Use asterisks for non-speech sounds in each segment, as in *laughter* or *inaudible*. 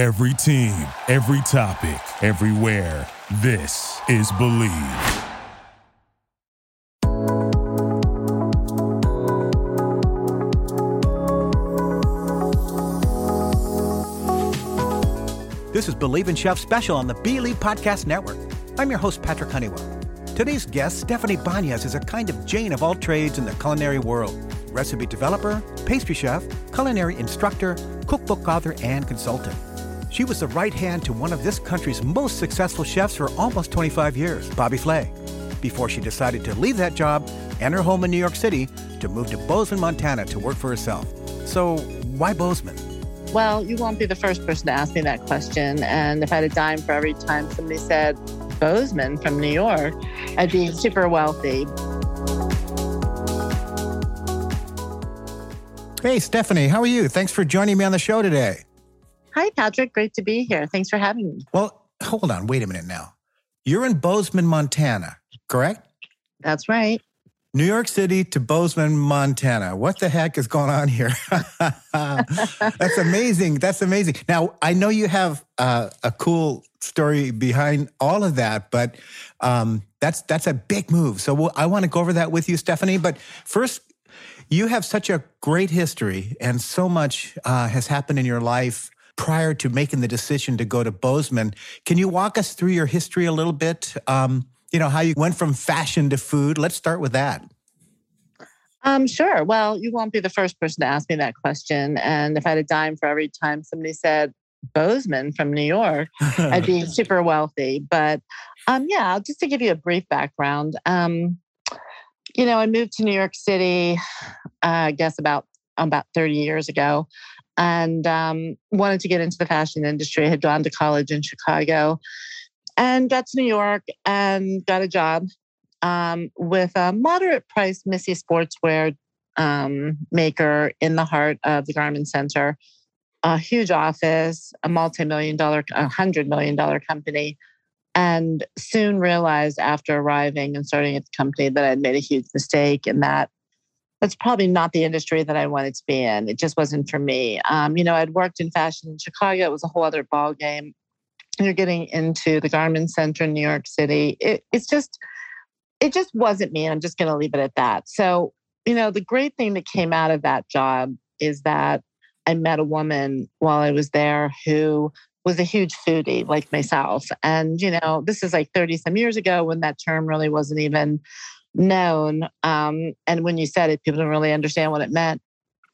Every team, every topic, everywhere. This is Believe. This is Believe in Chef Special on the Believe Podcast Network. I'm your host, Patrick Honeywell. Today's guest, Stephanie Banyas, is a kind of Jane of all trades in the culinary world. Recipe developer, pastry chef, culinary instructor, cookbook author, and consultant. She was the right hand to one of this country's most successful chefs for almost 25 years, Bobby Flay, before she decided to leave that job and her home in New York City to move to Bozeman, Montana to work for herself. So, why Bozeman? Well, you won't be the first person to ask me that question. And if I had a dime for every time somebody said Bozeman from New York, I'd be super wealthy. Hey, Stephanie, how are you? Thanks for joining me on the show today. Hi, Patrick. Great to be here. Thanks for having me. Well, hold on. Wait a minute now. You're in Bozeman, Montana, correct? That's right. New York City to Bozeman, Montana. What the heck is going on here? *laughs* That's amazing. That's amazing. Now, I know you have uh, a cool story behind all of that, but um, that's that's a big move. So we'll, I want to go over that with you, Stephanie. But first, you have such a great history, and so much uh, has happened in your life prior to making the decision to go to Bozeman. Can you walk us through your history a little bit? Um, you know, how you went from fashion to food. Let's start with that. Um, sure. Well, you won't be the first person to ask me that question. And if I had a dime for every time somebody said Bozeman from New York, *laughs* I'd be super wealthy. But um, yeah, just to give you a brief background, um, you know, I moved to New York City, uh, I guess about about 30 years ago, and um, wanted to get into the fashion industry. I had gone to college in Chicago and got to New York and got a job um, with a moderate price Missy Sportswear um, maker in the heart of the Garment Center. A huge office, a multi-million dollar, a hundred million dollar company, and soon realized after arriving and starting at the company that I'd made a huge mistake and that that's probably not the industry that I wanted to be in. It just wasn't for me. Um, you know, I'd worked in fashion in Chicago. It was a whole other ball game you're getting into the garment center in New York City. It, it's just, it just wasn't me. I'm just going to leave it at that. So, you know, the great thing that came out of that job is that I met a woman while I was there who was a huge foodie like myself. And, you know, this is like 30 some years ago when that term really wasn't even known. Um, and when you said it, people didn't really understand what it meant.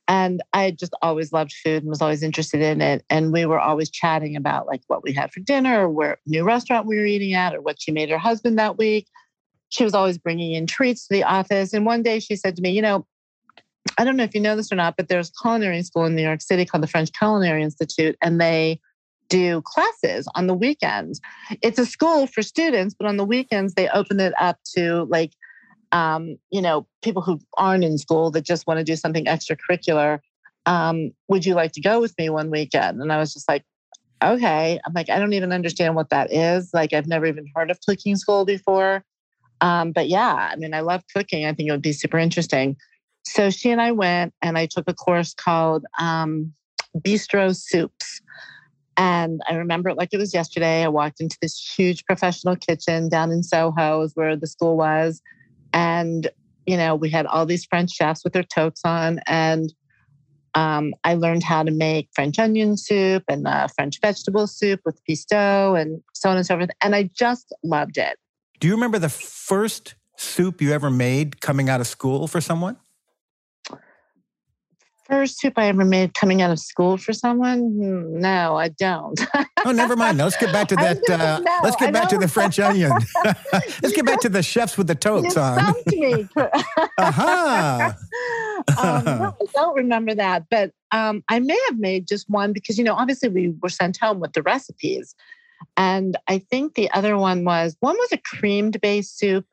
And I just always loved food and was always interested in it. And we were always chatting about like what we had for dinner or where new restaurant we were eating at or what she made her husband that week. She was always bringing in treats to the office. And one day she said to me, you know, I don't know if you know this or not, but there's culinary school in New York City called the French Culinary Institute, and they do classes on the weekends. It's a school for students, but on the weekends they open it up to like um, you know, people who aren't in school that just want to do something extracurricular. Um, would you like to go with me one weekend? And I was just like, okay. I'm like, I don't even understand what that is. Like, I've never even heard of cooking school before. Um, but yeah, I mean, I love cooking. I think it would be super interesting. So she and I went and I took a course called um, Bistro Soups. And I remember it like it was yesterday. I walked into this huge professional kitchen down in Soho, is where the school was. And, you know, we had all these French chefs with their toques on. And um, I learned how to make French onion soup and uh, French vegetable soup with pistou and so on and so forth. And I just loved it. Do you remember the first soup you ever made coming out of school for someone? First soup I ever made coming out of school for someone? Hmm, no, I don't. oh, never mind. let's get back to *laughs* that. Uh, no, let's get back to the French onion. *laughs* let's get back to the chefs with the toques on. *laughs* uh-huh. um, no, I don't remember that, but um, I may have made just one because you know, obviously, we were sent home with the recipes, and I think the other one was one was a creamed based soup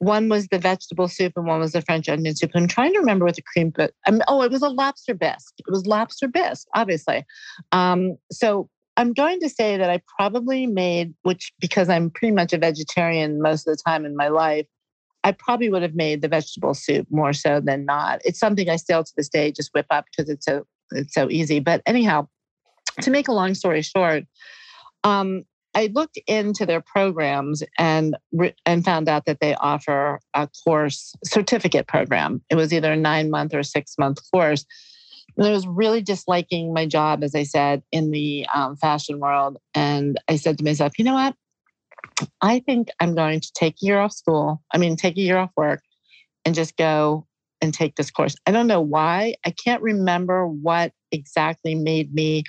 one was the vegetable soup and one was the French onion soup. I'm trying to remember what the cream, but um, oh, it was a lobster bisque. It was lobster bisque, obviously. Um, so I'm going to say that I probably made, which because I'm pretty much a vegetarian most of the time in my life, I probably would have made the vegetable soup more so than not. It's something I still to this day just whip up because it's so it's so easy. But anyhow, to make a long story short, um, I looked into their programs and and found out that they offer a course certificate program. It was either a nine month or six month course. And I was really disliking my job, as I said, in the um, fashion world. And I said to myself, you know what? I think I'm going to take a year off school. I mean, take a year off work and just go and take this course. I don't know why. I can't remember what exactly made me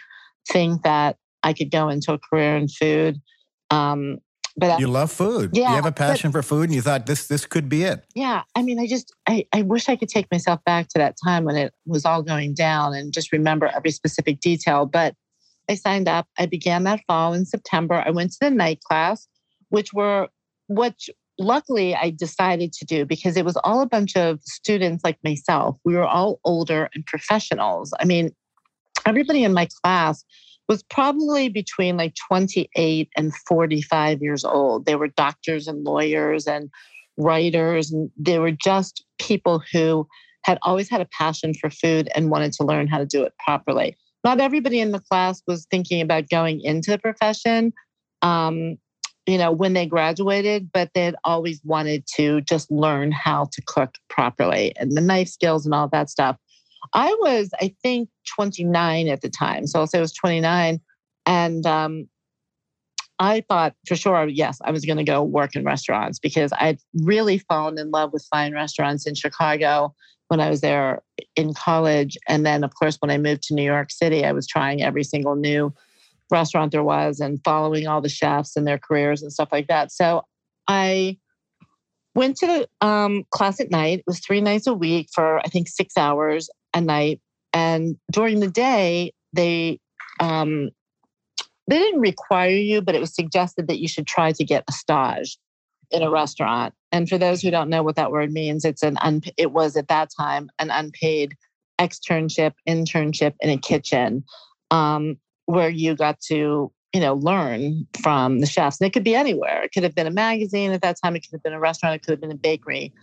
think that I could go into a career in food. Um, but you I, love food. Yeah, you have a passion but, for food, and you thought this this could be it. Yeah, I mean, I just I, I wish I could take myself back to that time when it was all going down and just remember every specific detail. But I signed up. I began that fall in September. I went to the night class, which were which luckily I decided to do because it was all a bunch of students like myself. We were all older and professionals. I mean, everybody in my class was probably between like 28 and 45 years old. They were doctors and lawyers and writers, and they were just people who had always had a passion for food and wanted to learn how to do it properly. Not everybody in the class was thinking about going into the profession. Um, you know, when they graduated, but they had always wanted to just learn how to cook properly and the knife skills and all that stuff. I was, I think, 29 at the time. So I'll say I was 29. And um, I thought for sure, yes, I was going to go work in restaurants because I'd really fallen in love with fine restaurants in Chicago when I was there in college. And then, of course, when I moved to New York City, I was trying every single new restaurant there was and following all the chefs and their careers and stuff like that. So I went to the um, class at night. It was three nights a week for I think six hours a night. And during the day, they um, they didn't require you, but it was suggested that you should try to get a stage in a restaurant. And for those who don't know what that word means, it's an un- it was at that time an unpaid externship, internship in a kitchen. Um, where you got to you know learn from the chefs. And it could be anywhere. It could have been a magazine at that time. It could have been a restaurant. It could have been a bakery.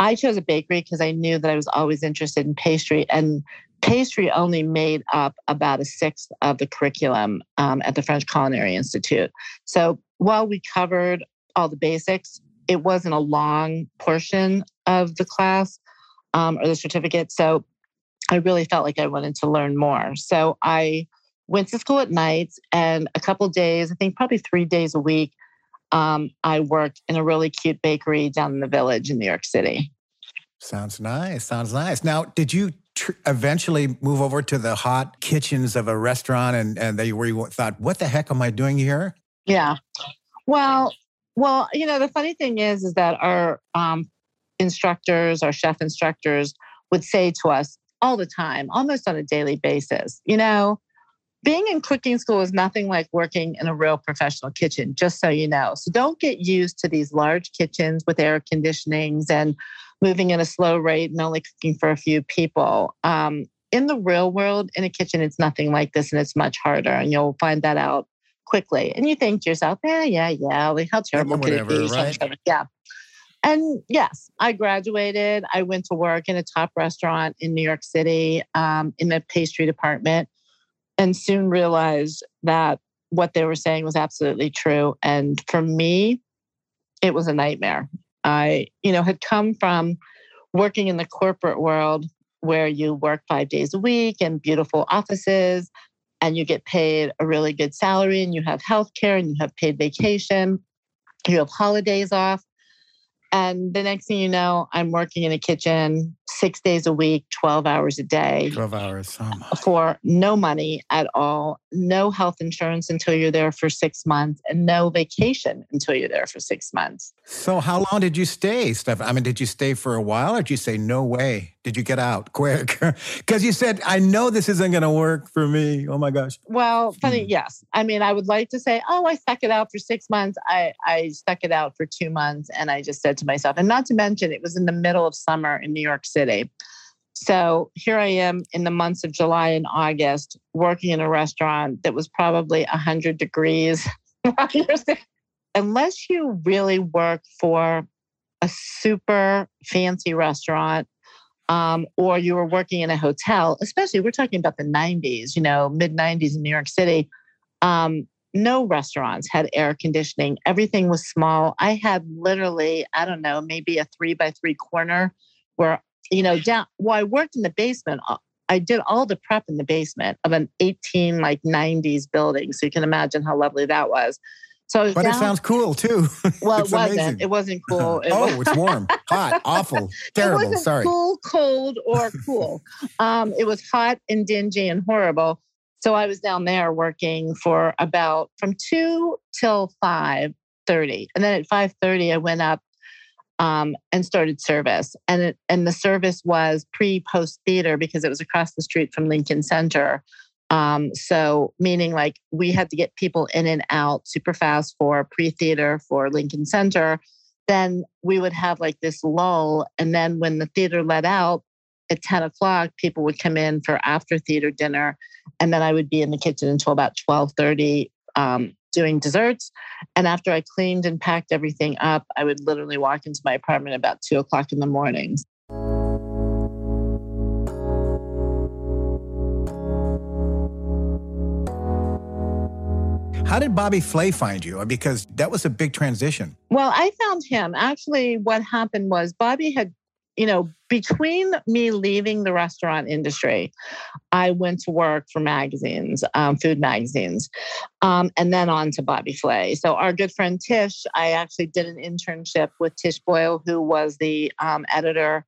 I chose a bakery because i knew that i was always interested in pastry and pastry only made up about a sixth of the curriculum um, at the french culinary institute. So while we covered all the basics it wasn't a long portion of the class um, or the certificate. So i really felt like i wanted to learn more. So i went to school at nights and a couple days, I think probably three days a week, um, I worked in a really cute bakery down in the village in New York City. Sounds nice. Sounds nice. Now, did you tr- eventually move over to the hot kitchens of a restaurant and, and they, where you thought, what the heck am I doing here? Yeah. Well, well, you know, the funny thing is, is that our um, instructors, our chef instructors would say to us all the time, almost on a daily basis, you know, being in cooking school is nothing like working in a real professional kitchen, just so you know. So don't get used to these large kitchens with air conditionings and moving at a slow rate and only cooking for a few people. Um, in the real world, in a kitchen, it's nothing like this and it's much harder. And you'll find that out quickly. And you think to yourself, yeah, yeah, yeah, like how terrible whatever, could it be? Right? Yeah. And yes, I graduated. I went to work in a top restaurant in New York City um, in the pastry department and soon realized that what they were saying was absolutely true. And for me, it was a nightmare. I, you know, had come from working in the corporate world where you work five days a week in beautiful offices and you get paid a really good salary and you have health care and you have paid vacation, you have holidays off. And the next thing you know, I'm working in a kitchen six days a week, 12 hours a day. 12 hours. Oh for no money at all, no health insurance until you're there for six months, and no vacation until you're there for six months. So, how long did you stay, Steph? I mean, did you stay for a while or did you say, no way? Did you get out quick? *laughs* Because you said, I know this isn't going to work for me. Oh my gosh. Well, funny, hmm. yes. I mean, I would like to say, oh, I stuck it out for six months. I, I stuck it out for two months. And I just said to myself, and not to mention, it was in the middle of summer in New York City. So here I am in the months of July and August working in a restaurant that was probably 100 degrees. *laughs* Unless you really work for a super fancy restaurant um, or you were working in a hotel, especially we're talking about the 90s, you know, mid 90s in New York City. Um, no restaurants had air conditioning. Everything was small. I had literally, I don't know, maybe a three by three corner where, you know, down, well, I worked in the basement. Uh, I did all the prep in the basement of an 18 like 90s building. So you can imagine how lovely that was. So but down, it sounds cool too. *laughs* Well, it wasn't. Amazing. It wasn't *laughs* cool. It oh, was, it's warm, hot, *laughs* awful, terrible. It wasn't Sorry. Cool, cold, or cool. um, it was hot and dingy and horrible. So I was down there working for about from two till five thirty, and then at five thirty I went up um, and started service. And it, and the service was pre post theater because it was across the street from Lincoln Center. Um, so meaning like we had to get people in and out super fast for pre-theater for Lincoln Center. Then we would have like this lull. And then when the theater let out at 10 o'clock, people would come in for after theater dinner. And then I would be in the kitchen until about 1230 um, doing desserts. And after I cleaned and packed everything up, I would literally walk into my apartment about two o'clock in the morning How did Bobby Flay find you? Because that was a big transition. Well, I found him. Actually, what happened was Bobby had, you know, between me leaving the restaurant industry, I went to work for magazines, um, food magazines, um, and then on to Bobby Flay. So, our good friend Tish, I actually did an internship with Tish Boyle, who was the um, editor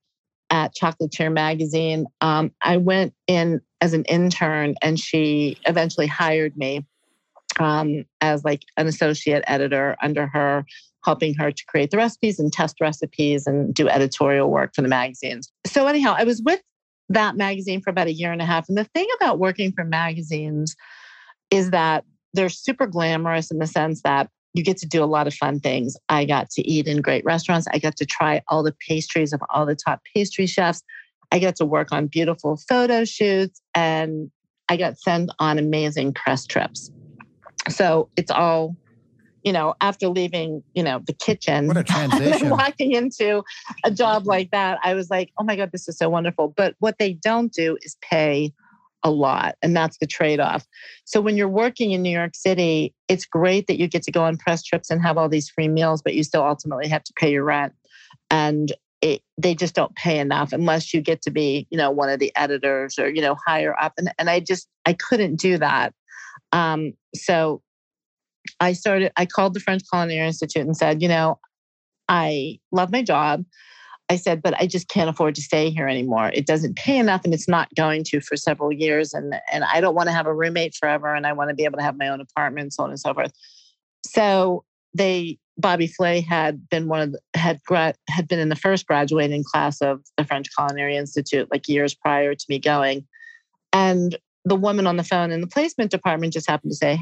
at Chocolatier magazine. Um, I went in as an intern, and she eventually hired me um, as like an associate editor under her, helping her to create the recipes and test recipes and do editorial work for the magazines. So, anyhow, I was with that magazine for about a year and a half. And the thing about working for magazines is that they're super glamorous in the sense that you get to do a lot of fun things. I got to eat in great restaurants. I got to try all the pastries of all the top pastry chefs. I got to work on beautiful photo shoots and I got sent on amazing press trips. So it's all, you know, after leaving, you know, the kitchen, what a *laughs* transition. walking into a job like that, I was like, oh my God, this is so wonderful. But what they don't do is pay a lot. And that's the trade off. So when you're working in New York City, it's great that you get to go on press trips and have all these free meals, but you still ultimately have to pay your rent. And it, they just don't pay enough unless you get to be, you know, one of the editors or, you know, higher up. And, and I just, I couldn't do that. Um, so I started, I called the French Culinary Institute and said, you know, I love my job. I said, but I just can't afford to stay here anymore. It doesn't pay enough and it's not going to for several years. And, and I don't want to have a roommate forever. And I want to be able to have my own apartment, so on and so forth. So they, Bobby Flay had been one of the, had had been in the first graduating class of the French Culinary Institute like years prior to me going. And the woman on the phone in the placement department just happened to say,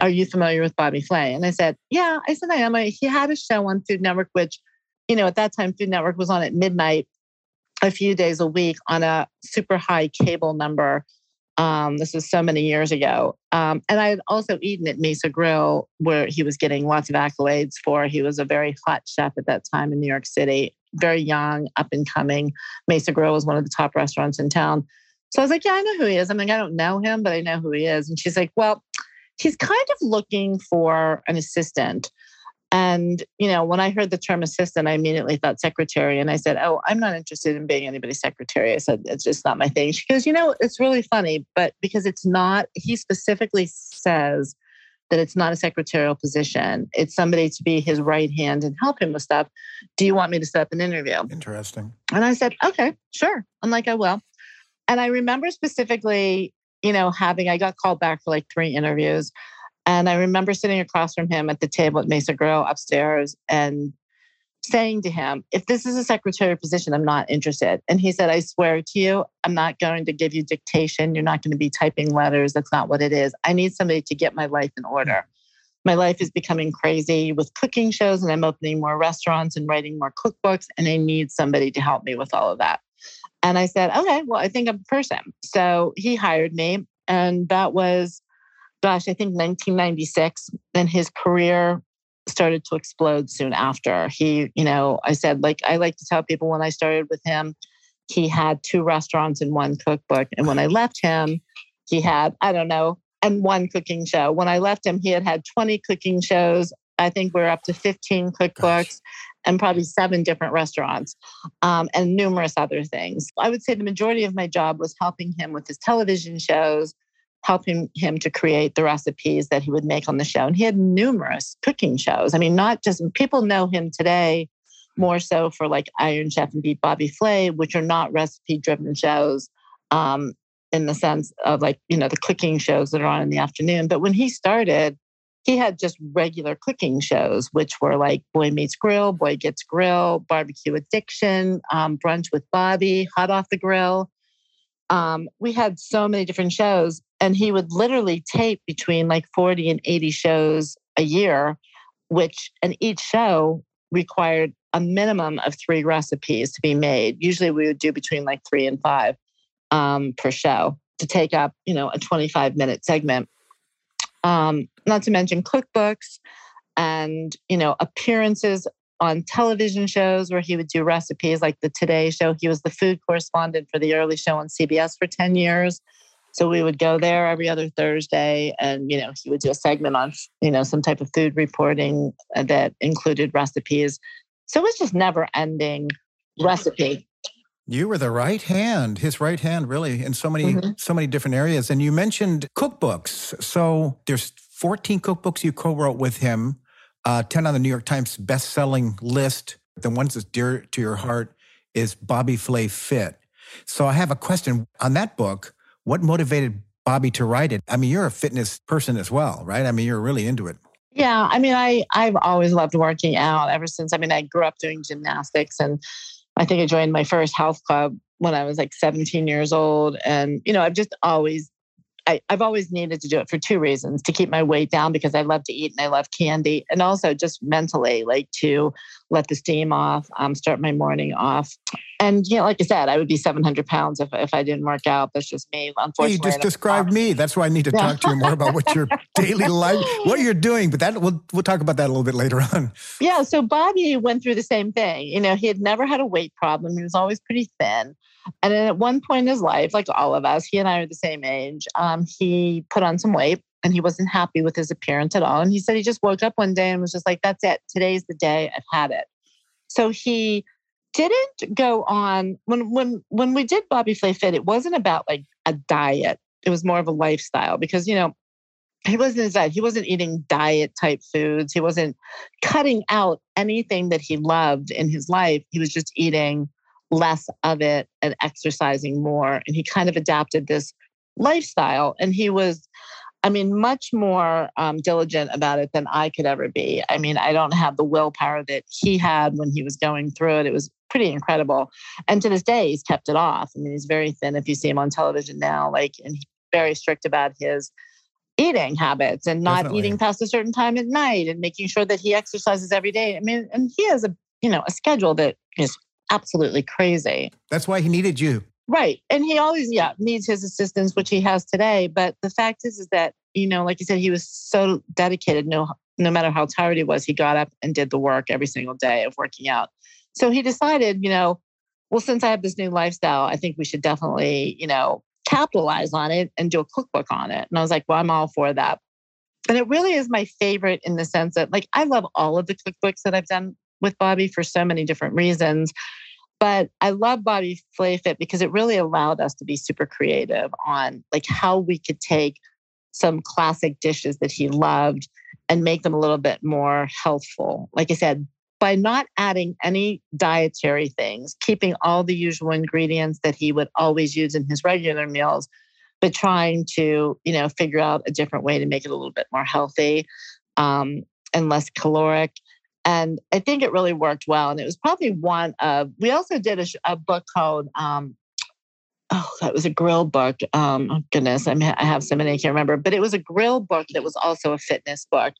Are you familiar with Bobby Flay? And I said, Yeah, I said I am. he had a show on Food Network, which, you know, at that time, Food Network was on at midnight a few days a week on a super high cable number. Um, this is so many years ago. Um, and I had also eaten at Mesa Grill, where he was getting lots of accolades for. He was a very hot chef at that time in New York City, very young, up and coming. Mesa Grill was one of the top restaurants in town. So I was like, yeah, I know who he is. I'm like, I don't know him, but I know who he is. And she's like, well, he's kind of looking for an assistant. And, you know, when I heard the term assistant, I immediately thought secretary. And I said, Oh, I'm not interested in being anybody's secretary. I said, It's just not my thing. She goes, You know, it's really funny, but because it's not, he specifically says that it's not a secretarial position, it's somebody to be his right hand and help him with stuff. Do you want me to set up an interview? Interesting. And I said, Okay, sure. I'm like, oh, I will. And I remember specifically, you know, having, I got called back for like three interviews. And I remember sitting across from him at the table at Mesa Grill upstairs and saying to him, if this is a secretary position, I'm not interested. And he said, I swear to you, I'm not going to give you dictation. You're not going to be typing letters. That's not what it is. I need somebody to get my life in hmm. order. My life is becoming crazy with cooking shows, and I'm opening more restaurants and writing more cookbooks. And I need somebody to help me with all of that. And I said, okay, well, I think I'm a person. So he hired me. And that was, gosh, I think 1996. And his career started to explode soon after. He, you know, I said, like, I like to tell people when I started with him, he had two restaurants and one cookbook. And when I left him, he had, I don't know, and one cooking show. When I left him, he had had 20 cooking shows. I think we're up to 15 cookbooks Gosh. And probably seven different restaurants um, and numerous other things. I would say the majority of my job was helping him with his television shows, helping him to create the recipes that he would make on the show. And he had numerous cooking shows. I mean, not just people know him today more so for like Iron Chef and Beat Bobby Flay, which are not recipe driven shows. Um, in the sense of like, you know, the cooking shows that are on in the afternoon. But when he started, he had just regular cooking shows, which were like Boy Meets Grill, Boy Gets Grill, Barbecue Addiction, um, Brunch with Bobby, Hot Off the Grill. Um, we had so many different shows, and he would literally tape between like 40 and 80 shows a year, which, and each show required a minimum of three recipes to be made. Usually we would do between like three and five um, per show to take up, you know, a 25 minute segment. Um, not to mention cookbooks and, you know, appearances on television shows where he would do recipes like the Today Show. He was the food correspondent for the early show on CBS for 10 years. So we would go there every other Thursday and, you know, he would do a segment on, you know, some type of food reporting that included recipes. So it was just never ending recipe. You were the right hand, his right hand, really, in so many, mm-hmm. so many different areas. And you mentioned cookbooks. So there's 14 cookbooks you co-wrote with him, uh, 10 on the New York Times best-selling list. The ones that's dear to your heart is Bobby Flay Fit. So I have a question on that book. What motivated Bobby to write it? I mean, you're a fitness person as well, right? I mean, you're really into it. Yeah, I mean, I I've always loved working out ever since. I mean, I grew up doing gymnastics and I think I joined my first health club when I was like 17 years old. And, you know, I've just always, I, have always needed to do it for two reasons to keep my weight down because I love to eat and I love candy. And also just mentally, like to let the steam off, um, start my morning off. And, you know, like I said, I would be 700 pounds if, if I didn't work out. That's just me. Unfortunately, you just described me. That's why I need to yeah. talk to you more about what your *laughs* daily life, what you're doing. But that we'll we'll talk about that a little bit later on. Yeah. So Bobby went through the same thing. You know, he had never had a weight problem. He was always pretty thin. And then at one point in his life, like all of us, he and I are the same age. Um, he put on some weight and he wasn't happy with his appearance at all. And he said he just woke up one day and was just like, "That's it. Today's the day. I've had it." So he didn't go on when when when we did Bobby Flay Fit, it wasn't about like a diet. It was more of a lifestyle because you know he wasn't diet. He wasn't eating diet type foods. He wasn't cutting out anything that he loved in his life. He was just eating less of it and exercising more. And he kind of adapted this lifestyle. And he was I mean, much more um, diligent about it than I could ever be. I mean, I don't have the willpower that he had when he was going through it. It was pretty incredible. And to this day, he's kept it off. I mean, he's very thin if you see him on television now, like, and he's very strict about his eating habits and not Definitely. eating past a certain time at night and making sure that he exercises every day. I mean, and he has a, you know, a schedule that is absolutely crazy. That's why he needed you. Right. And he always, yeah, needs his assistance, which he has today. But the fact is, is that, you know, like you said, he was so dedicated. No, no matter how tired he was, he got up and did the work every single day of working out. So he decided, you know, well, since I have this new lifestyle, I think we should definitely, you know, capitalize on it and do a cookbook on it. And I was like, well, I'm all for that. And it really is my favorite in the sense that, like, I love all of the cookbooks that I've done with Bobby for so many different reasons. But I love Bobby Flay Fit because it really allowed us to be super creative on like how we could take some classic dishes that he loved and make them a little bit more healthful. Like I said, by not adding any dietary things, keeping all the usual ingredients that he would always use in his regular meals, but trying to, you know, figure out a different way to make it a little bit more healthy um, and less caloric. And I think it really worked well. And it was probably one of, we also did a, a book called, um, oh, that was a grill book. Um, oh goodness, I, I have so many, I can't remember, but it was a grill book that was also a fitness book.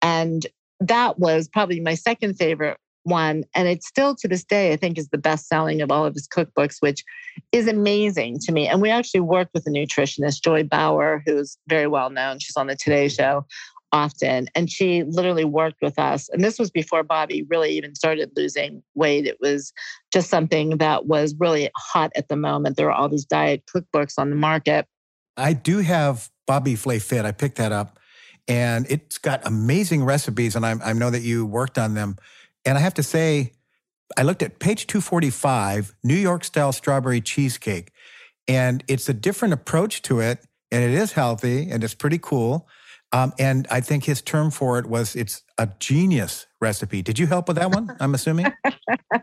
And that was probably my second favorite one. And it's still to this day, I think, is the best selling of all of his cookbooks, which is amazing to me. And we actually worked with a nutritionist, Joy Bauer, who's very well known. She's on the Today Show often. And she literally worked with us. And this was before Bobby really even started losing weight. It was just something that was really hot at the moment. There were all these diet cookbooks on the market. I do have Bobby Flay Fit. I picked that up and it's got amazing recipes. And I, I know that you worked on them. And I have to say, I looked at page 245, New York style strawberry cheesecake. And it's a different approach to it. And it is healthy and it's pretty cool. Um, and I think his term for it was it's a genius recipe. Did you help with that one? I'm assuming.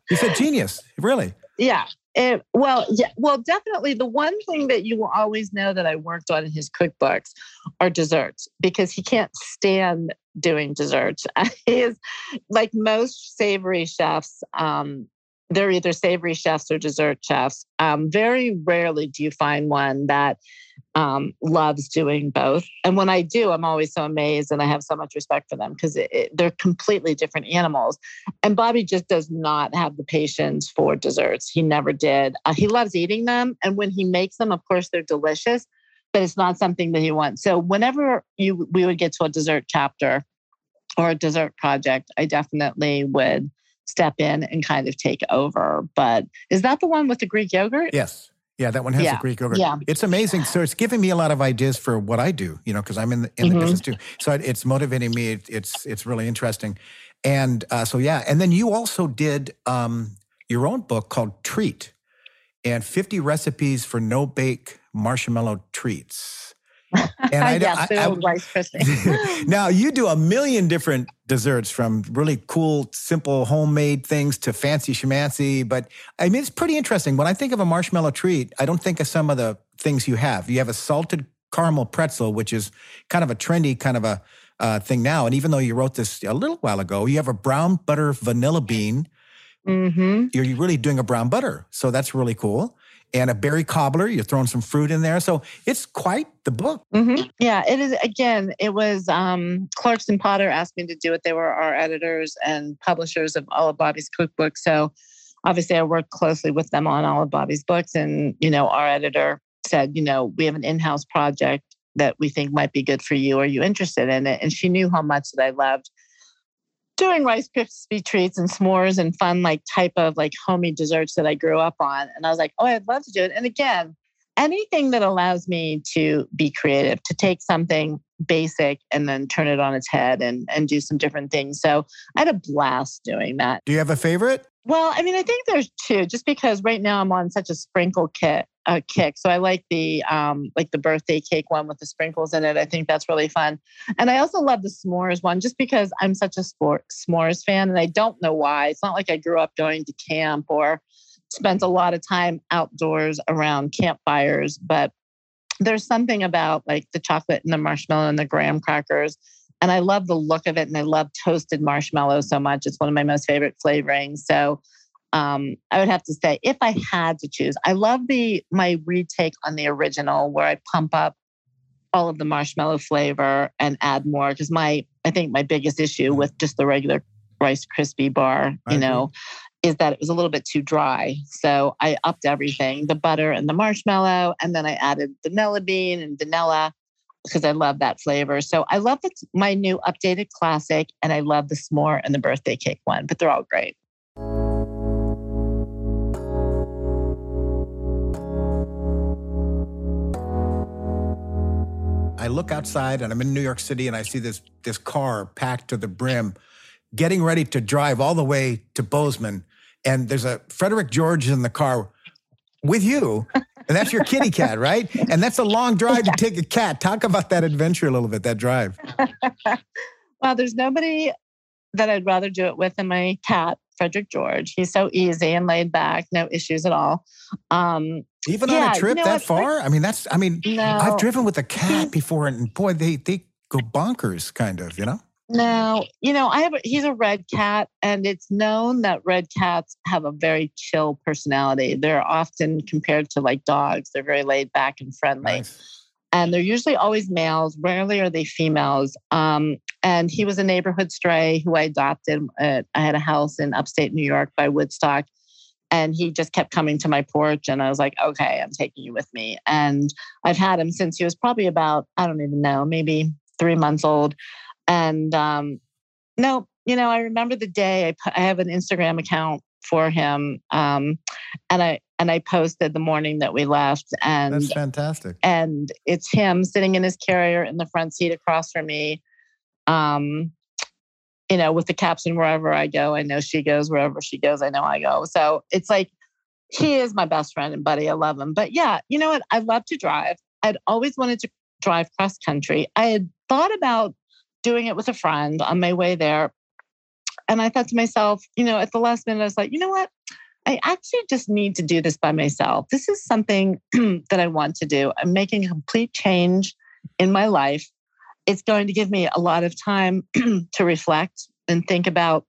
you said genius, really? Yeah. It, well, yeah, well, definitely. The one thing that you will always know that I worked on in his cookbooks are desserts because he can't stand doing desserts. *laughs* he is like most savory chefs. Um, they're either savory chefs or dessert chefs. Um, very rarely do you find one that um, loves doing both. And when I do, I'm always so amazed and I have so much respect for them because they're completely different animals. And Bobby just does not have the patience for desserts. He never did. Uh, he loves eating them. And when he makes them, of course, they're delicious, but it's not something that he wants. So whenever you we would get to a dessert chapter or a dessert project, I definitely would step in and kind of take over. But is that the one with the Greek yogurt? Yes. Yeah, that one has yeah. the Greek yogurt. Yeah. It's amazing. So it's giving me a lot of ideas for what I do, you know, because I'm in the, in mm-hmm. the business too. So it's motivating me. it's it's really interesting. And uh, so yeah, and then you also did um, your own book called Treat, and 50 recipes for no bake marshmallow treats. And I, yeah, I, I, Rice Krispie. *laughs* now you do a million different desserts, from really cool, simple homemade things to fancy schmancy. But I mean, it's pretty interesting. When I think of a marshmallow treat, I don't think of some of the things you have. You have a salted caramel pretzel, which is kind of a trendy kind of a uh, thing now. And even though you wrote this a little while ago, you have a brown butter vanilla bean. Mm-hmm. You're really doing a brown butter, so that's really cool and a berry cobbler. You're throwing some fruit in there. So it's quite the book. Mm-hmm. Yeah, it is. Again, it was um, Clarkson Potter asked me to do it. They were our editors and publishers of all of Bobby's cookbooks. So obviously, I worked closely with them on all of Bobby's books. And, you know, our editor said, you know, we have an in house project that we think might be good for you. Are you interested in it? And she knew how much that I loved doing Rice Krispie treats and s'mores and fun, like type of like homey desserts that I grew up on. And I was like, oh, I'd love to do it. And again, anything that allows me to be creative, to take something basic and then turn it on its head and, and do some different things. So I had a blast doing that. Do you have a favorite? Well, I mean, I think there's two, just because right now I'm on such a sprinkle kit a kick. So I like the um like the birthday cake one with the sprinkles in it. I think that's really fun. And I also love the s'mores one just because I'm such a sport s'mores fan and I don't know why. It's not like I grew up going to camp or spent a lot of time outdoors around campfires, but there's something about like the chocolate and the marshmallow and the graham crackers. And I love the look of it and I love toasted marshmallow so much. It's one of my most favorite flavorings. So um, I would have to say, if I had to choose, I love the my retake on the original where I pump up all of the marshmallow flavor and add more because my I think my biggest issue mm-hmm. with just the regular Rice Krispie bar, you know, is that it was a little bit too dry. So I upped everything, the butter and the marshmallow, and then I added vanilla bean and vanilla because I love that flavor. So I love my new updated classic, and I love the s'more and the birthday cake one, but they're all great. I look outside and I'm in New York City and I see this this car packed to the brim, getting ready to drive all the way to Bozeman. And there's a Frederick George in the car with you. And that's your kitty cat, *laughs* right? And that's a long drive to take a cat. Talk about that adventure a little bit, that drive. *laughs* well, there's nobody that I'd rather do it with than my cat, Frederick George. He's so easy and laid back, no issues at all. Um, Even yeah, on a trip you know that far? I mean, that's, I mean, no. I've driven with a cat before and boy, they, they go bonkers kind of, you know? No, you know, I have, a, he's a red cat and it's known that red cats have a very chill personality. They're often compared to like dogs. They're very laid back and friendly. Nice and they're usually always males. Rarely are they females. Um, and he was a neighborhood stray who I adopted. At, I had a house in upstate New York by Woodstock, and he just kept coming to my porch. And I was like, okay, I'm taking you with me. And I've had him since he was probably about I don't even know, maybe three months old. And um, no, you know, I remember the day I, I have an Instagram account for him, um, and I and I posted the morning that we left, and That's fantastic. and it's him sitting in his carrier in the front seat across from me. Um, you know, with the caption wherever I go, I know she goes, wherever she goes, I know I go. So it's like he is my best friend and buddy. I love him. But yeah, you know what? I love to drive. I'd always wanted to drive cross country. I had thought about doing it with a friend on my way there. And I thought to myself, you know, at the last minute, I was like, you know what? I actually just need to do this by myself. This is something *clears throat* that I want to do. I'm making a complete change in my life. It's going to give me a lot of time *clears throat* to reflect and think about,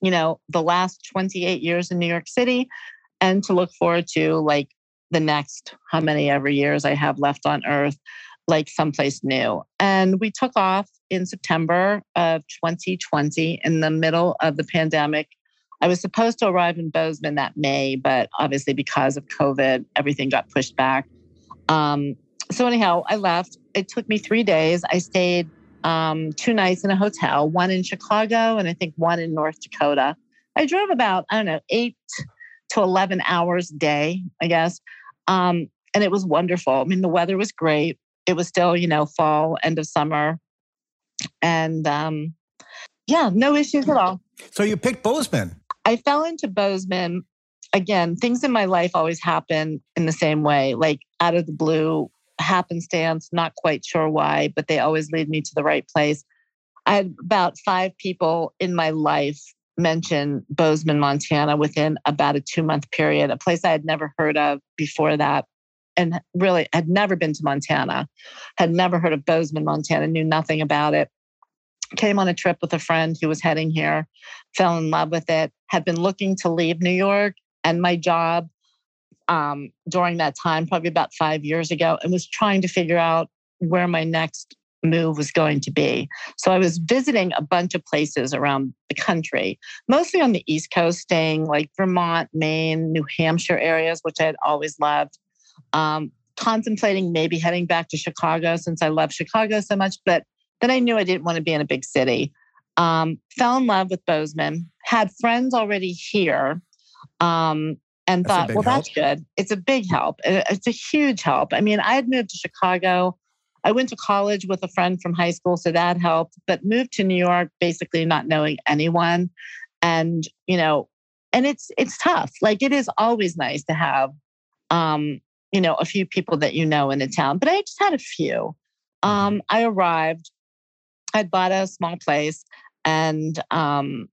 you know, the last 28 years in New York City and to look forward to like the next how many ever years I have left on earth, like someplace new. And we took off in September of 2020 in the middle of the pandemic. I was supposed to arrive in Bozeman that May, but obviously because of COVID, everything got pushed back. Um, so anyhow, I left. It took me three days. I stayed um, two nights in a hotel, one in Chicago and I think one in North Dakota. I drove about, I don't know, eight to 11 hours a day, I guess. Um, and it was wonderful. I mean, the weather was great. It was still, you know, fall, end of summer. And um, yeah, no issues at all. So you picked Bozeman. I fell into Bozeman. Again, things in my life always happen in the same way, like out of the blue, happenstance, not quite sure why, but they always lead me to the right place. I had about five people in my life mention Bozeman, Montana within about a two month period, a place I had never heard of before that. And really had never been to Montana, had never heard of Bozeman, Montana, knew nothing about it. Came on a trip with a friend who was heading here, fell in love with it, had been looking to leave New York and my job um, during that time, probably about five years ago, and was trying to figure out where my next move was going to be. So I was visiting a bunch of places around the country, mostly on the East Coast, staying like Vermont, Maine, New Hampshire areas, which I had always loved. Um, contemplating maybe heading back to Chicago since I love Chicago so much, but then I knew I didn't want to be in a big city. Um, fell in love with Bozeman, had friends already here. Um, and That's thought, well, help. that's good. It's a big help. It's a huge help. I mean, I had moved to Chicago. I went to college with a friend from high school, so that helped, but moved to New York basically not knowing anyone. And, you know, and it's it's tough. Like it is always nice to have um, you know, a few people that you know in a town, but I just had a few. Um, I arrived, I'd bought a small place, and um,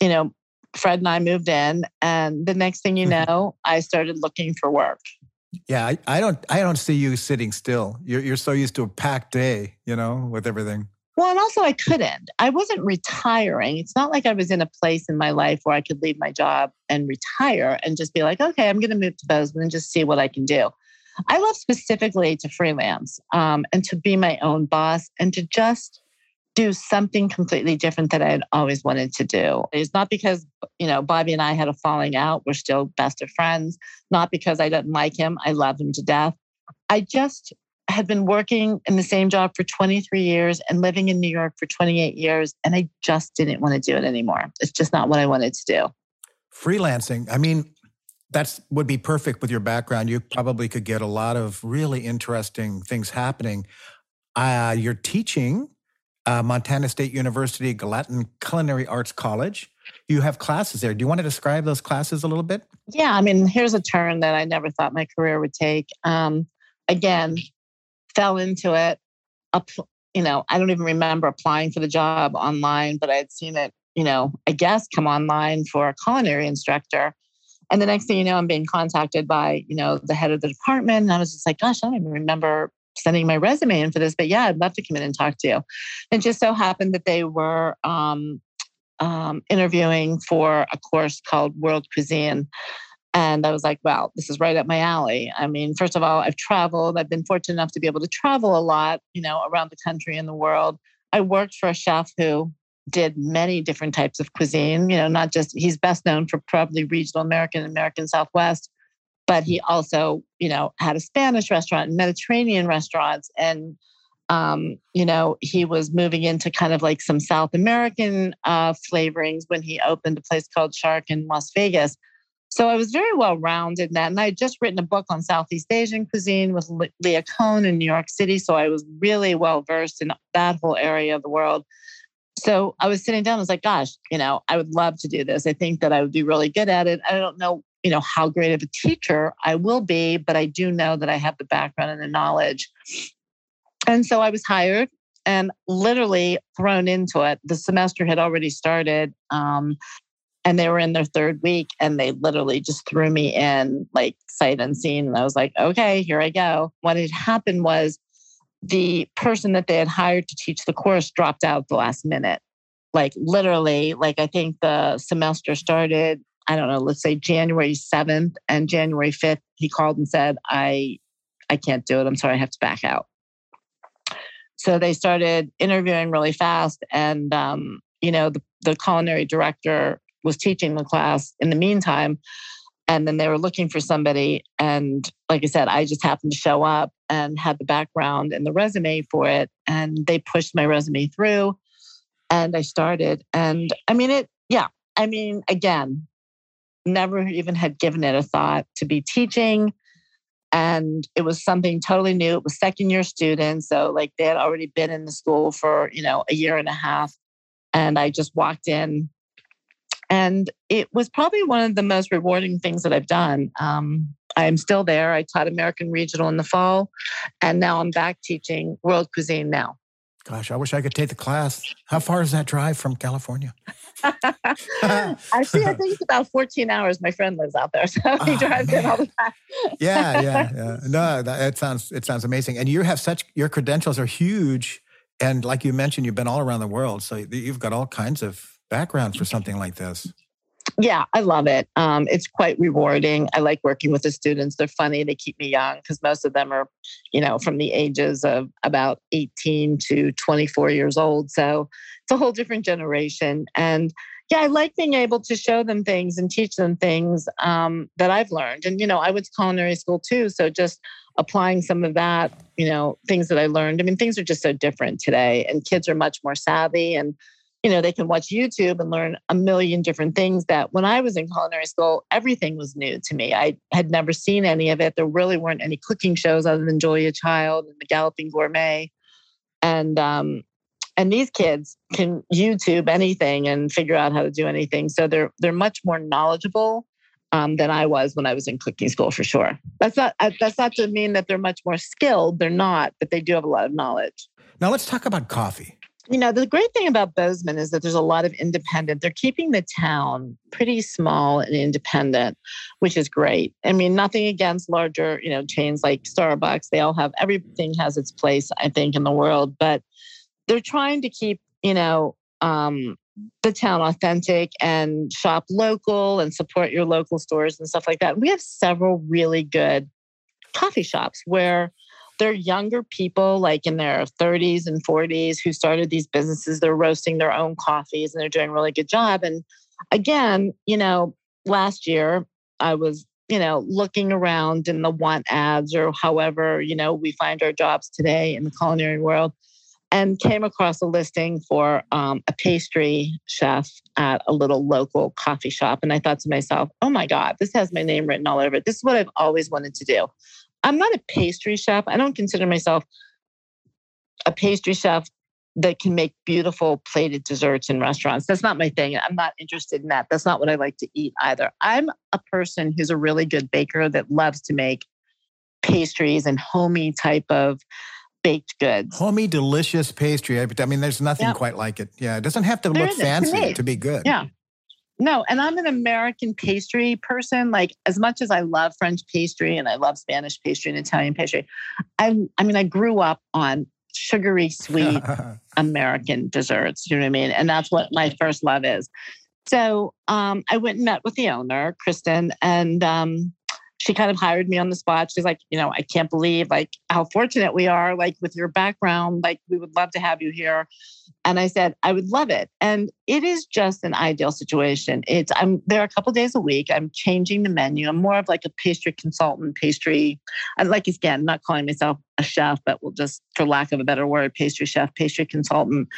you know, Fred and I moved in, and the next thing you know, I started looking for work. Yeah, I, I don't I don't see you sitting still. You're you're so used to a packed day, you know, with everything. Well, and also I couldn't. I wasn't retiring. It's not like I was in a place in my life where I could leave my job and retire and just be like, okay, I'm going to move to Bozeman and just see what I can do. I love specifically to freelance um, and to be my own boss and to just do something completely different that I had always wanted to do. It's not because, you know, Bobby and I had a falling out. We're still best of friends. Not because I didn't like him. I love him to death. I just had been working in the same job for 23 years and living in New York for 28 years. And I just didn't want to do it anymore. It's just not what I wanted to do. Freelancing. I mean, that's would be perfect with your background. You probably could get a lot of really interesting things happening. Uh, you're teaching uh, Montana State University Gallatin Culinary Arts College. You have classes there. Do you want to describe those classes a little bit? Yeah, I mean, here's a turn that I never thought my career would take. Um, again, fell into it. Up, you know, I don't even remember applying for the job online, but I had seen it, you know, I guess come online for a culinary instructor. And the next thing you know, I'm being contacted by, you know, the head of the department. And I was just like, gosh, I don't even remember sending my resume in for this, but yeah, I'd love to come in and talk to you. And just so happened that they were um, um, interviewing for a course called World Cuisine. And I was like, wow, this is right up my alley. I mean, first of all, I've traveled. I've been fortunate enough to be able to travel a lot, you know, around the country and the world. I worked for a chef who did many different types of cuisine, you know, not just, he's best known for probably regional American, and American Southwest, but he also, you know, had a Spanish restaurant and Mediterranean restaurants and Um, you know, he was moving into kind of like some South American uh, flavorings when he opened a place called Shark in Las Vegas. So I was very well rounded in that. And I had just written a book on Southeast Asian cuisine with Leah Cohen in New York City. So I was really well versed in that whole area of the world. So I was sitting down, I was like, gosh, you know, I would love to do this. I think that I would be really good at it. I don't know, you know, how great of a teacher I will be, but I do know that I have the background and the knowledge. And so I was hired and literally thrown into it. The semester had already started. Um, and they were in their third week and they literally just threw me in like sight unseen. And I was like, okay, here I go. What had happened was the person that they had hired to teach the course dropped out the last minute. Like literally, like I think the semester started, I don't know, let's say January 7th and January 5th, he called and said, I I can't do it. I'm sorry, I have to back out. So they started interviewing really fast. And um, you know, the, the culinary director was teaching the class in the meantime. And then they were looking for somebody. And like I said, I just happened to show up and had the background and the resume for it. And they pushed my resume through and I started. And I mean, it, yeah, I mean, again, never even had given it a thought to be teaching. And it was something totally new. It was second year students. So, like, they had already been in the school for, you know, a year and a half. And I just walked in and it was probably one of the most rewarding things that I've done. Um, I'm still there. I taught American Regional in the fall, and now I'm back teaching world cuisine now. Gosh, I wish I could take the class. How far is that drive from California? *laughs* *laughs* Actually, I think it's about 14 hours. My friend lives out there, *laughs* so he oh, drives man. in all the time. yeah, yeah, yeah. No, that, it sounds it sounds amazing. And you have such your credentials are huge, and like you mentioned, you've been all around the world, so you've got all kinds of background for something like this. Yeah, I love it. Um, it's quite rewarding. I like working with the students. They're funny. They keep me young because most of them are, you know, from the ages of about 18 to 24 years old. So it's a whole different generation. And yeah, I like being able to show them things and teach them things um, that I've learned. And, you know, I went to culinary school too. So just applying some of that, you know, things that I learned. I mean, things are just so different today, and kids are much more savvy. And you know, they can watch YouTube and learn a million different things that when I was in culinary school, everything was new to me. I had never seen any of it. There really weren't any cooking shows other than Julia Child and the Galloping Gourmet. And um, and these kids can YouTube anything and figure out how to do anything. So they're they're much more knowledgeable um, than I was when I was in cooking school for sure. That's not uh, that's not to mean that they're much more skilled. They're not, but they do have a lot of knowledge. Now let's talk about coffee you know, the great thing about Bozeman is that there's a lot of independent. They're keeping the town pretty small and independent, which is great. I mean, nothing against larger, you know, chains like Starbucks. They all have everything has its place, I think, in the world, but they're trying to keep, you know, um, the town authentic and shop local and support your local stores and stuff like that. We have several really good coffee shops where they're younger people like in their 30s and 40s who started these businesses. They're roasting their own coffees and they're doing a really good job. And again you know last year i was you know looking around in the want ads or however you know we find our jobs today in the culinary world and came across a listing for um, a pastry chef at a little local coffee shop. And i thought to myself oh my god this has my name written all over it. This is what i've always wanted to do I'm not a pastry chef. I don't consider myself a pastry chef that can make beautiful plated desserts in restaurants. That's not my thing. I'm not interested in that. That's not what I like to eat either. I'm a person who's a really good baker that loves to make pastries and homey type of baked goods. Homey, delicious pastry. I mean, there's nothing yep. quite like it. Yeah, it doesn't have to there look fancy to, to, be good. Yeah. No, and I'm an American pastry person. Like as much as I love French pastry and I love Spanish pastry and Italian pastry, I I mean I grew up on sugary sweet *laughs* American desserts. You know what I mean? And that's what my first love is. So um, I went and met with the owner, Kristen, and um, she kind of hired me on the spot. She's like, you know, I can't believe like how fortunate we are, like with your background, like we would love to have you here. And I said, I would love it. And it is just an ideal situation. It's I'm there a couple days a week. I'm changing the menu. I'm more of like a pastry consultant, pastry. I like again, not calling myself a chef, but we'll just, for lack of a better word, pastry chef, pastry consultant.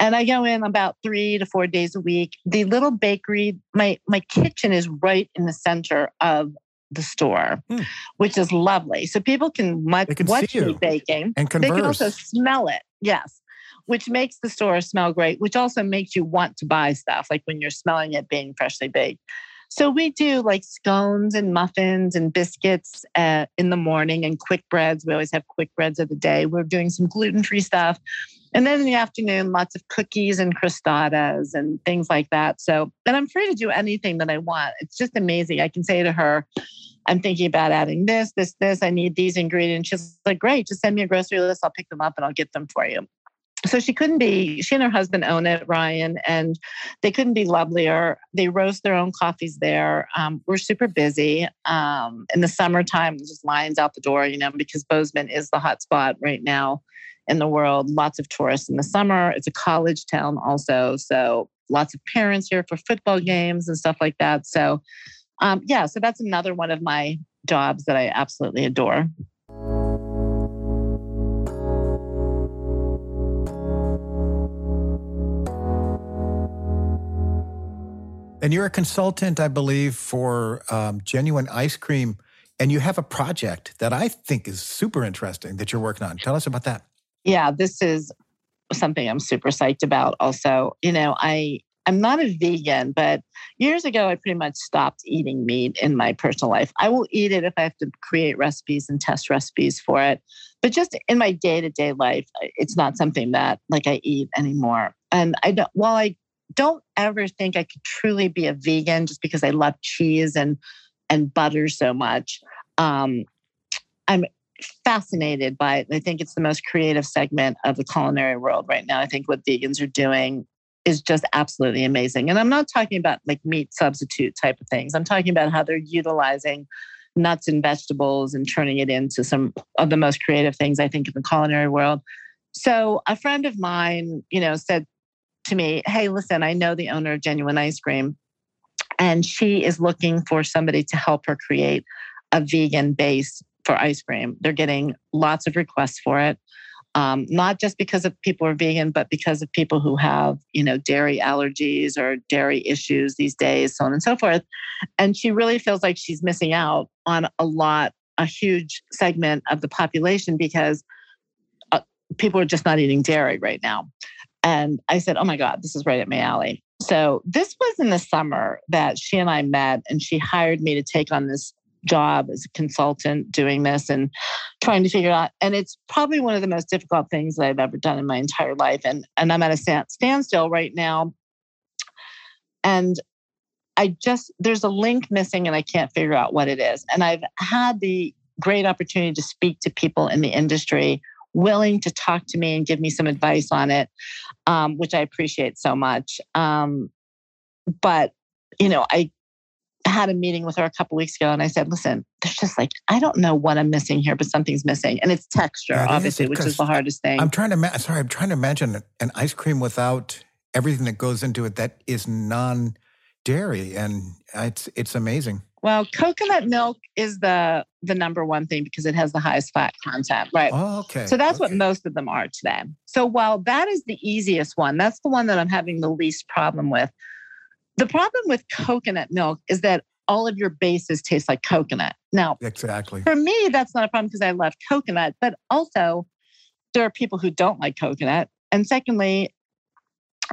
And I go in about three to four days a week. The little bakery, my my kitchen is right in the center of the store, hmm. which is lovely. So people can, much, can watch me baking. And converse. They can also smell it. Yes. Which makes the store smell great, which also makes you want to buy stuff, like when you're smelling it being freshly baked. So we do like scones and muffins and biscuits uh, in the morning and quick breads. We always have quick breads of the day. We're doing some gluten free stuff. And then in the afternoon, lots of cookies and crostadas and things like that. So, and I'm free to do anything that I want. It's just amazing. I can say to her, I'm thinking about adding this, this, this. I need these ingredients. She's like, great, just send me a grocery list. I'll pick them up and I'll get them for you. So she couldn't be, she and her husband own it, Ryan, and they couldn't be lovelier. They roast their own coffees there. Um, we're super busy. Um, in the summertime, just lines out the door, you know, because Bozeman is the hot spot right now in the world. Lots of tourists in the summer. It's a college town also. So lots of parents here for football games and stuff like that. So um, yeah, so that's another one of my jobs that I absolutely adore. And you're a consultant, I believe, for um, genuine ice cream. And you have a project that I think is super interesting that you're working on. Tell us about that. Yeah, this is something I'm super psyched about. Also, you know, I I'm not a vegan, but years ago, I pretty much stopped eating meat in my personal life. I will eat it if I have to create recipes and test recipes for it. But just in my day to day life, it's not something that like I eat anymore. And I don't, while I don't ever think I could truly be a vegan just because I love cheese and, and butter so much, um, I'm fascinated by it. I think it's the most creative segment of the culinary world right now. I think what vegans are doing is just absolutely amazing. And I'm not talking about like meat substitute type of things. I'm talking about how they're utilizing nuts and vegetables and turning it into some of the most creative things I think in the culinary world. So a friend of mine, you know, said to me, "Hey, listen, I know the owner of Genuine Ice Cream and she is looking for somebody to help her create a vegan base for ice cream. They're getting lots of requests for it um, not just because of people are vegan, but because of people who have, you know, dairy allergies or dairy issues these days, so on and so forth. And she really feels like she's missing out on a lot, a huge segment of the population because uh, people are just not eating dairy right now. And I said, oh my God, this is right at my alley. So this was in the summer that she and I met, and she hired me to take on this job as a consultant doing this and trying to figure out and it's probably one of the most difficult things that I've ever done in my entire life and and I'm at a stand, standstill right now. And I just there's a link missing and I can't figure out what it is. And I've had the great opportunity to speak to people in the industry willing to talk to me and give me some advice on it um, which I appreciate so much. Um, but you know I had a meeting with her a couple weeks ago and I said, listen, there's just like, I don't know what I'm missing here, but something's missing. And it's texture, that obviously, is, which is the hardest thing. I'm trying to, ma- sorry, I'm trying to imagine an ice cream without everything that goes into it that is non dairy. And it's, it's amazing. Well, coconut milk is the the number one thing because it has the highest fat content, right? Oh, okay. So that's okay. what most of them are today. So while that is the easiest one, that's the one that I'm having the least problem with. The problem with coconut milk is that all of your bases taste like coconut. Now, exactly. For me, that's not a problem because I love coconut, but also there are people who don't like coconut. And secondly,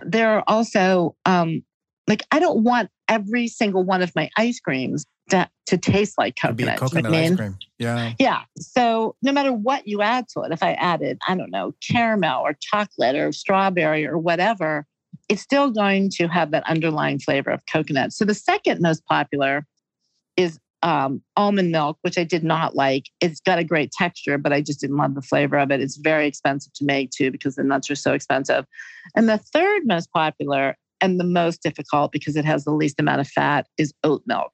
there are also um, like I don't want every single one of my ice creams to, to taste like coconut. coconut you know ice cream. Yeah. Yeah. So no matter what you add to it, if I added, I don't know, caramel or chocolate or strawberry or whatever, it's still going to have that underlying flavor of coconut. So the second most popular is um, almond milk, which I did not like. It's got a great texture, but I just didn't love the flavor of it. It's very expensive to make too because the nuts are so expensive. And the third most popular and the most difficult because it has the least amount of fat is oat milk.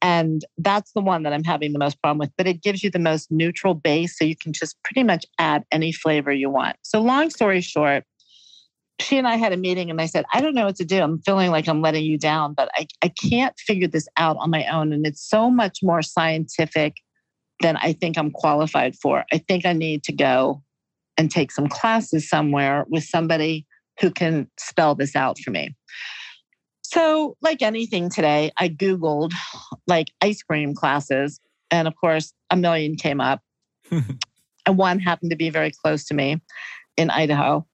And that's the one that I'm having the most problem with, but it gives you the most neutral base. So you can just pretty much add any flavor you want. So, long story short, she and I had a meeting and I said, I don't know what to do. I'm feeling like I'm letting you down, but I, I can't figure this out on my own. And it's so much more scientific than I think I'm qualified for. I think I need to go and take some classes somewhere with somebody who can spell this out for me. So, like anything today, I Googled like ice cream classes. And of course, a million came up. *laughs* and one happened to be very close to me in Idaho.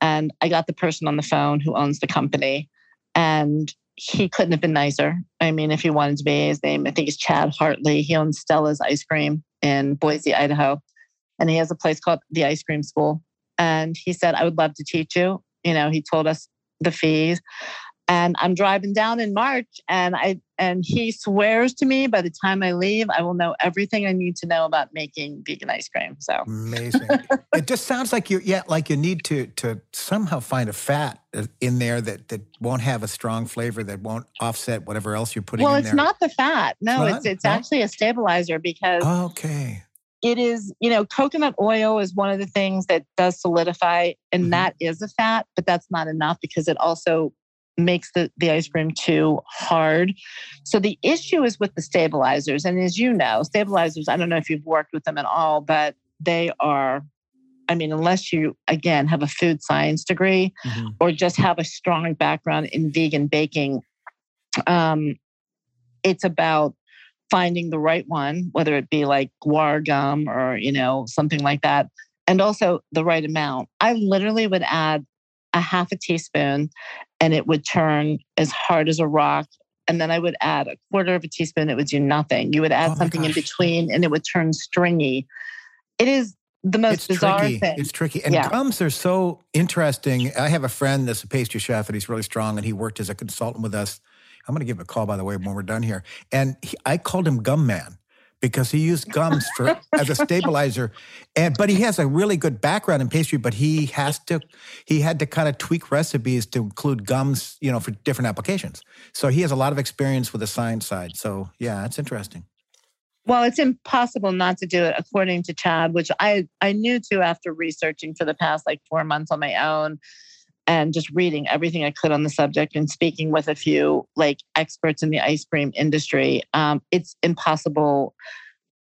And I got the person on the phone who owns the company. And he couldn't have been nicer. I mean, if he wanted to be, his name, I think is Chad Hartley. He owns Stella's Ice Cream in Boise, Idaho. And he has a place called the Ice Cream School. And he said, I would love to teach you. You know, he told us the fees and I'm driving down in March and I and he swears to me by the time I leave I will know everything I need to know about making vegan ice cream. So amazing. *laughs* it just sounds like you yeah like you need to to somehow find a fat uh, in there that that won't have a strong flavor that won't offset whatever else you're putting well, it's not the fat. No, it's it's, it's no? actually a stabilizer because Okay. it is, you know, coconut oil is one of the things that does solidify, and Mhm. that is a fat, but that's not enough because it also makes the, the ice cream too hard. So the issue is with the stabilizers. And as you know, stabilizers, I don't know if you've worked with them at all, but they are, I mean, unless you, again, have a food science degree Mhm. or just have a strong background in vegan baking, um, it's about finding the right one, whether it be like guar gum or, you know, something like that, and also the right amount. I literally would add a half a teaspoon and it would turn as hard as a rock. And then I would add a quarter of a teaspoon, it would do nothing. You would add Oh something in between and it would turn stringy. It is the most It's bizarre tricky. thing. It's tricky. And Yeah. gums are so interesting. I have a friend that's a pastry chef and he's really strong and he worked as a consultant with us. I'm going to give him a call, by the way, when we're done here. And he, I called him Gum Man because he used gums for *laughs* as a stabilizer. And but he has a really good background in pastry, but he has to he had to kind of tweak recipes to include gums, you know, for different applications. So he has a lot of experience with the science side. So yeah, that's interesting. Well, it's impossible not to do it, according to Chad, which I I knew too after researching for the past like four months on my own, and just reading everything I could on the subject and speaking with a few like experts in the ice cream industry. Um, it's impossible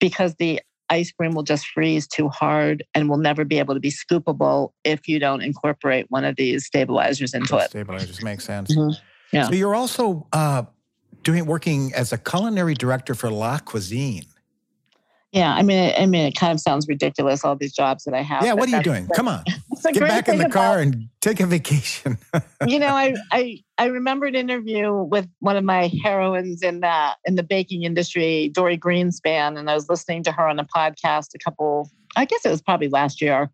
because the ice cream will just freeze too hard and will never be able to be scoopable if you don't incorporate one of these stabilizers into it. Stabilizers make sense. Mhm. Yeah. So you're also uh, doing working as a culinary director for La Cuisine. Yeah, I mean, I mean, it kind of sounds ridiculous. All these jobs that I have. Yeah, what are you doing? Come on, get back in the about car and take a vacation. *laughs* you know, I, I I remember an interview with one of my heroines in the in the baking industry, Dorie Greenspan, and I was listening to her on a podcast a couple, I guess it was probably last year,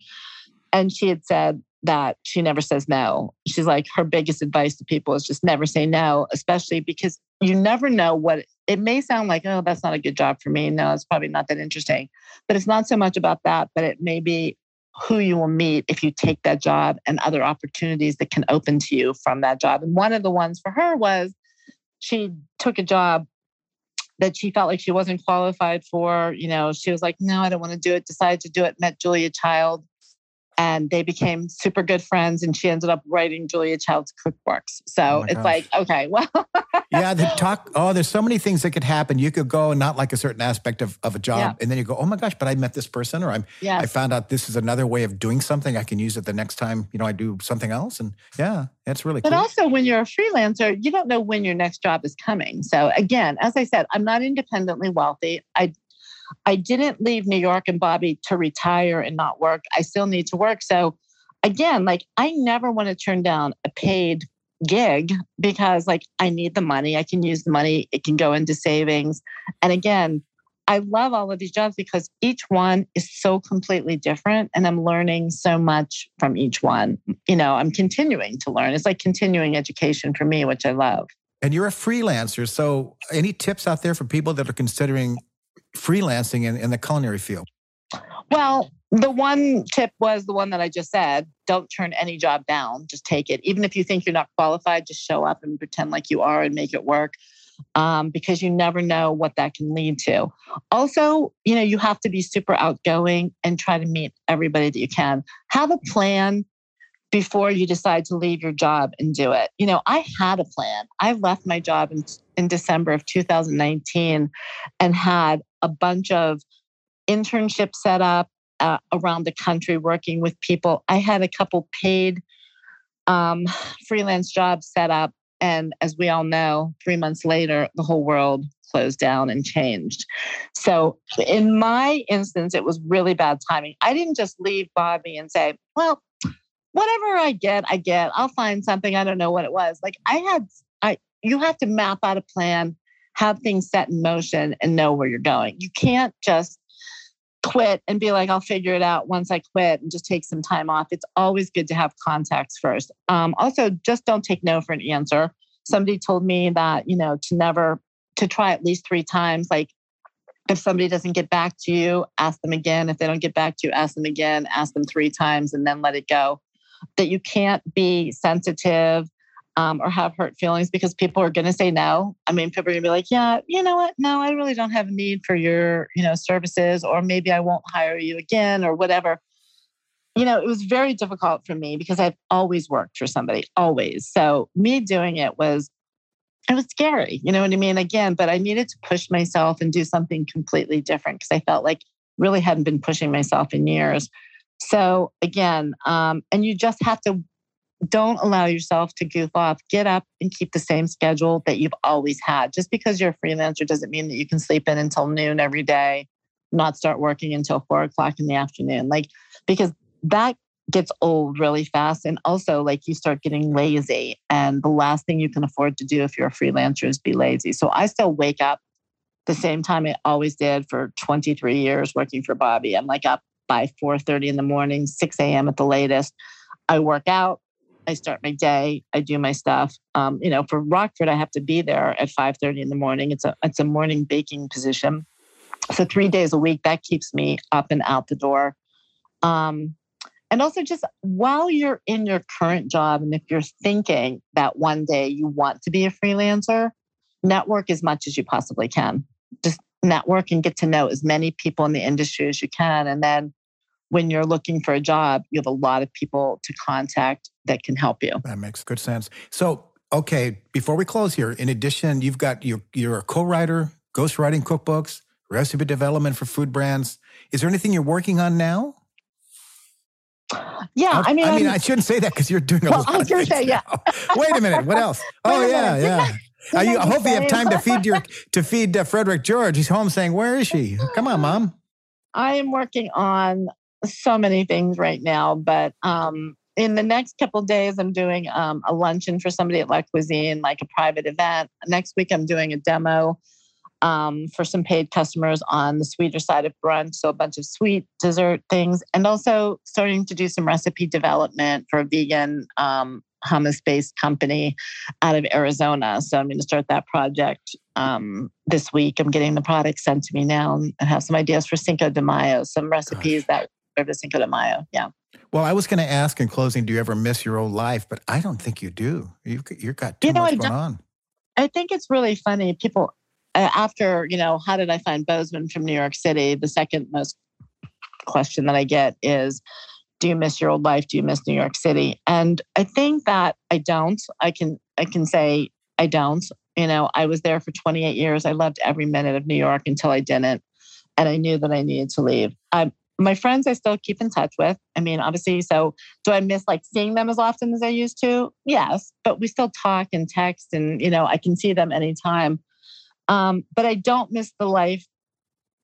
and she had said that she never says no. She's like her biggest advice to people is just never say no, especially because you never know what it may sound like. Oh, that's not a good job for me. No, it's probably not that interesting, but it's not so much about that. But it may be who you will meet if you take that job and other opportunities that can open to you from that job. And one of the ones for her was she took a job that she felt like she wasn't qualified for. You know, she was like, no, I don't want to do it, decided to do it, met Julia Child, and they became super good friends. And she ended up writing Julia Child's cookbooks. So Oh it's gosh. like, okay, *laughs* well, yeah, the talk. Oh, there's so many things that could happen. You could go and not like a certain aspect of, of a job, Yeah. and then you go, oh my gosh, but I met this person, or I'm I found out this is another way of doing something. I can use it the next time you know I do something else, and yeah, that's really But cool. also, when you're a freelancer, you don't know when your next job is coming. So again, as I said, I'm not independently wealthy. I I didn't leave New York and Bobby to retire and not work. I still need to work. So again, like I never want to turn down a paid gig because like I need the money. I can use the money. It can go into savings. And again, I love all of these jobs because each one is so completely different and I'm learning so much from each one. You know, I'm continuing to learn. It's like continuing education for me, which I love. and you're a freelancer, so any tips out there for people that are considering freelancing in, in the culinary field? Well, the one tip was the one that I just said don't turn any job down, just take it. Even if you think you're not qualified, just show up and pretend like you are and make it work. um, because you never know what that can lead to. Also, you know, you have to be super outgoing and try to meet everybody that you can. Have a plan before you decide to leave your job and do it. You know, I had a plan. I left my job in, in December of 2019 and had a bunch of internships set up uh, around the country working with people. I had a couple paid um, freelance jobs set up. And as we all know, three months later, the whole world closed down and changed. So, in my instance, it was really bad timing. I didn't just leave Bobby and say, well, whatever I get, I get. I'll find something. I don't know what it was. Like I had, I you have to map out a plan, have things set in motion, and know where you're going. You can't just quit and be like, I'll figure it out once I quit and just take some time off. It's always good to have contacts first. Um, also, just don't take no for an answer. Somebody told me that, you know, to never, to try at least three times. Like if somebody doesn't get back to you, ask them again. If they don't get back to you, ask them again, ask them three times and then let it go. That you can't be sensitive um, or have hurt feelings because people are going to say no. I mean, people are going to be like, yeah, you know what? No, I really don't have a need for your, you know, services, or maybe I won't hire you again or whatever. You know, it was very difficult for me because I've always worked for somebody, always. So me doing it was, it was scary. You know what I mean? Again, but I needed to push myself and do something completely different because I felt like really hadn't been pushing myself in years. So again, um, and you just have to don't allow yourself to goof off. Get up and keep the same schedule that you've always had. Just because you're a freelancer doesn't mean that you can sleep in until noon every day, not start working until four o'clock in the afternoon. Like, because that gets old really fast. And also, like, you start getting lazy. And the last thing you can afford to do if you're a freelancer is be lazy. So I still wake up the same time I always did for 23 years working for Bobby. I'm like up by 4:30 in the morning, 6 a.m. at the latest. I work out, I start my day. I do my stuff. Um, you know, for Rockford, I have to be there at five thirty in the morning. It's a it's a morning baking position, so three days a week. That keeps me up and out the door. Um, and also, just while you're in your current job, and if you're thinking that one day you want to be a freelancer, network as much as you possibly can. Just network and get to know as many people in the industry as you can, and then when you're looking for a job, you have a lot of people to contact that can help you. That makes good sense. So, okay, before we close here, in addition, you've got you're, you're a co-writer, ghostwriting cookbooks, recipe development for food brands. Is there anything you're working on now? Yeah, I mean, I mean, I'm, I should not say that because you're doing a well, lot. I was going to say, yeah. *laughs* Wait a minute. What else? *laughs* Oh yeah, yeah. Are you, I hope you have time to feed your *laughs* to feed uh, Frederick George. He's home saying, "Where is she? Come on, mom." I am working on so many things right now, but um, in the next couple days, I'm doing um, a luncheon for somebody at La Cuisine, like a private event. Next week, I'm doing a demo um, for some paid customers on the sweeter side of brunch. So, a bunch of sweet dessert things, and also starting to do some recipe development for a vegan um, hummus based company out of Arizona. So, I'm going to start that project um, this week. I'm getting the product sent to me now and have some ideas for Cinco de Mayo, some recipes Gosh. that of Cinco de Mayo. Yeah. Well, I was going to ask in closing, do you ever miss your old life? But I don't think you do. You've, you've got too you know, much going on. I think it's really funny. People, uh, after, you know, how did I find Bozeman from New York City? The second most question that I get is, do you miss your old life? Do you miss New York City? And I think that I don't. I can, I can say I don't. You know, I was there for 28 years. I loved every minute of New York until I didn't. And I knew that I needed to leave. I, my friends I still keep in touch with. I mean, obviously, so do I miss like seeing them as often as I used to? Yes, but we still talk and text and, you know, I can see them anytime. Um, but I don't miss the life.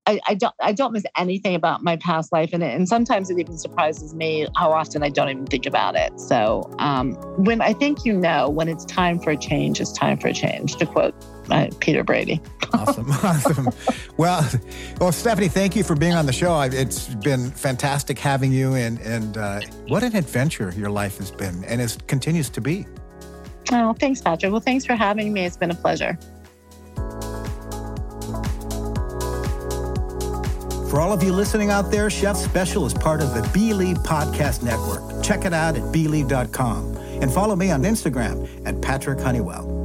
I, I don't I don't miss anything about my past life. And, and sometimes it even surprises me how often I don't even think about it. So um, when I think you know when it's time for a change, it's time for a change, to quote uh, Peter Brady. *laughs* awesome, awesome. Well, well, Stephanie, thank you for being on the show. It's been fantastic having you, and and uh, what an adventure your life has been, and it continues to be. Oh, thanks, Patrick. Well, thanks for having me. It's been a pleasure. For all of you listening out there, Chef Special is part of the Bleav Podcast Network. Check it out at bleav.com and follow me on Instagram at Patrick Honeywell.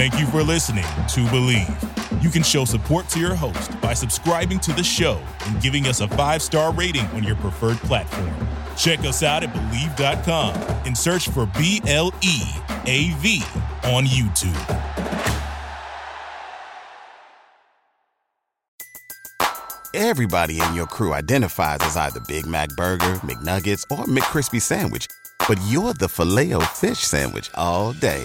Thank you for listening to Bleav. You can show support to your host by subscribing to the show and giving us a five star rating on your preferred platform. Check us out at Bleav.com and search for B L E A V on YouTube. Everybody in your crew identifies as either Big Mac Burger, McNuggets, or McCrispy Sandwich, but you're the Filet-O-Fish Sandwich all day.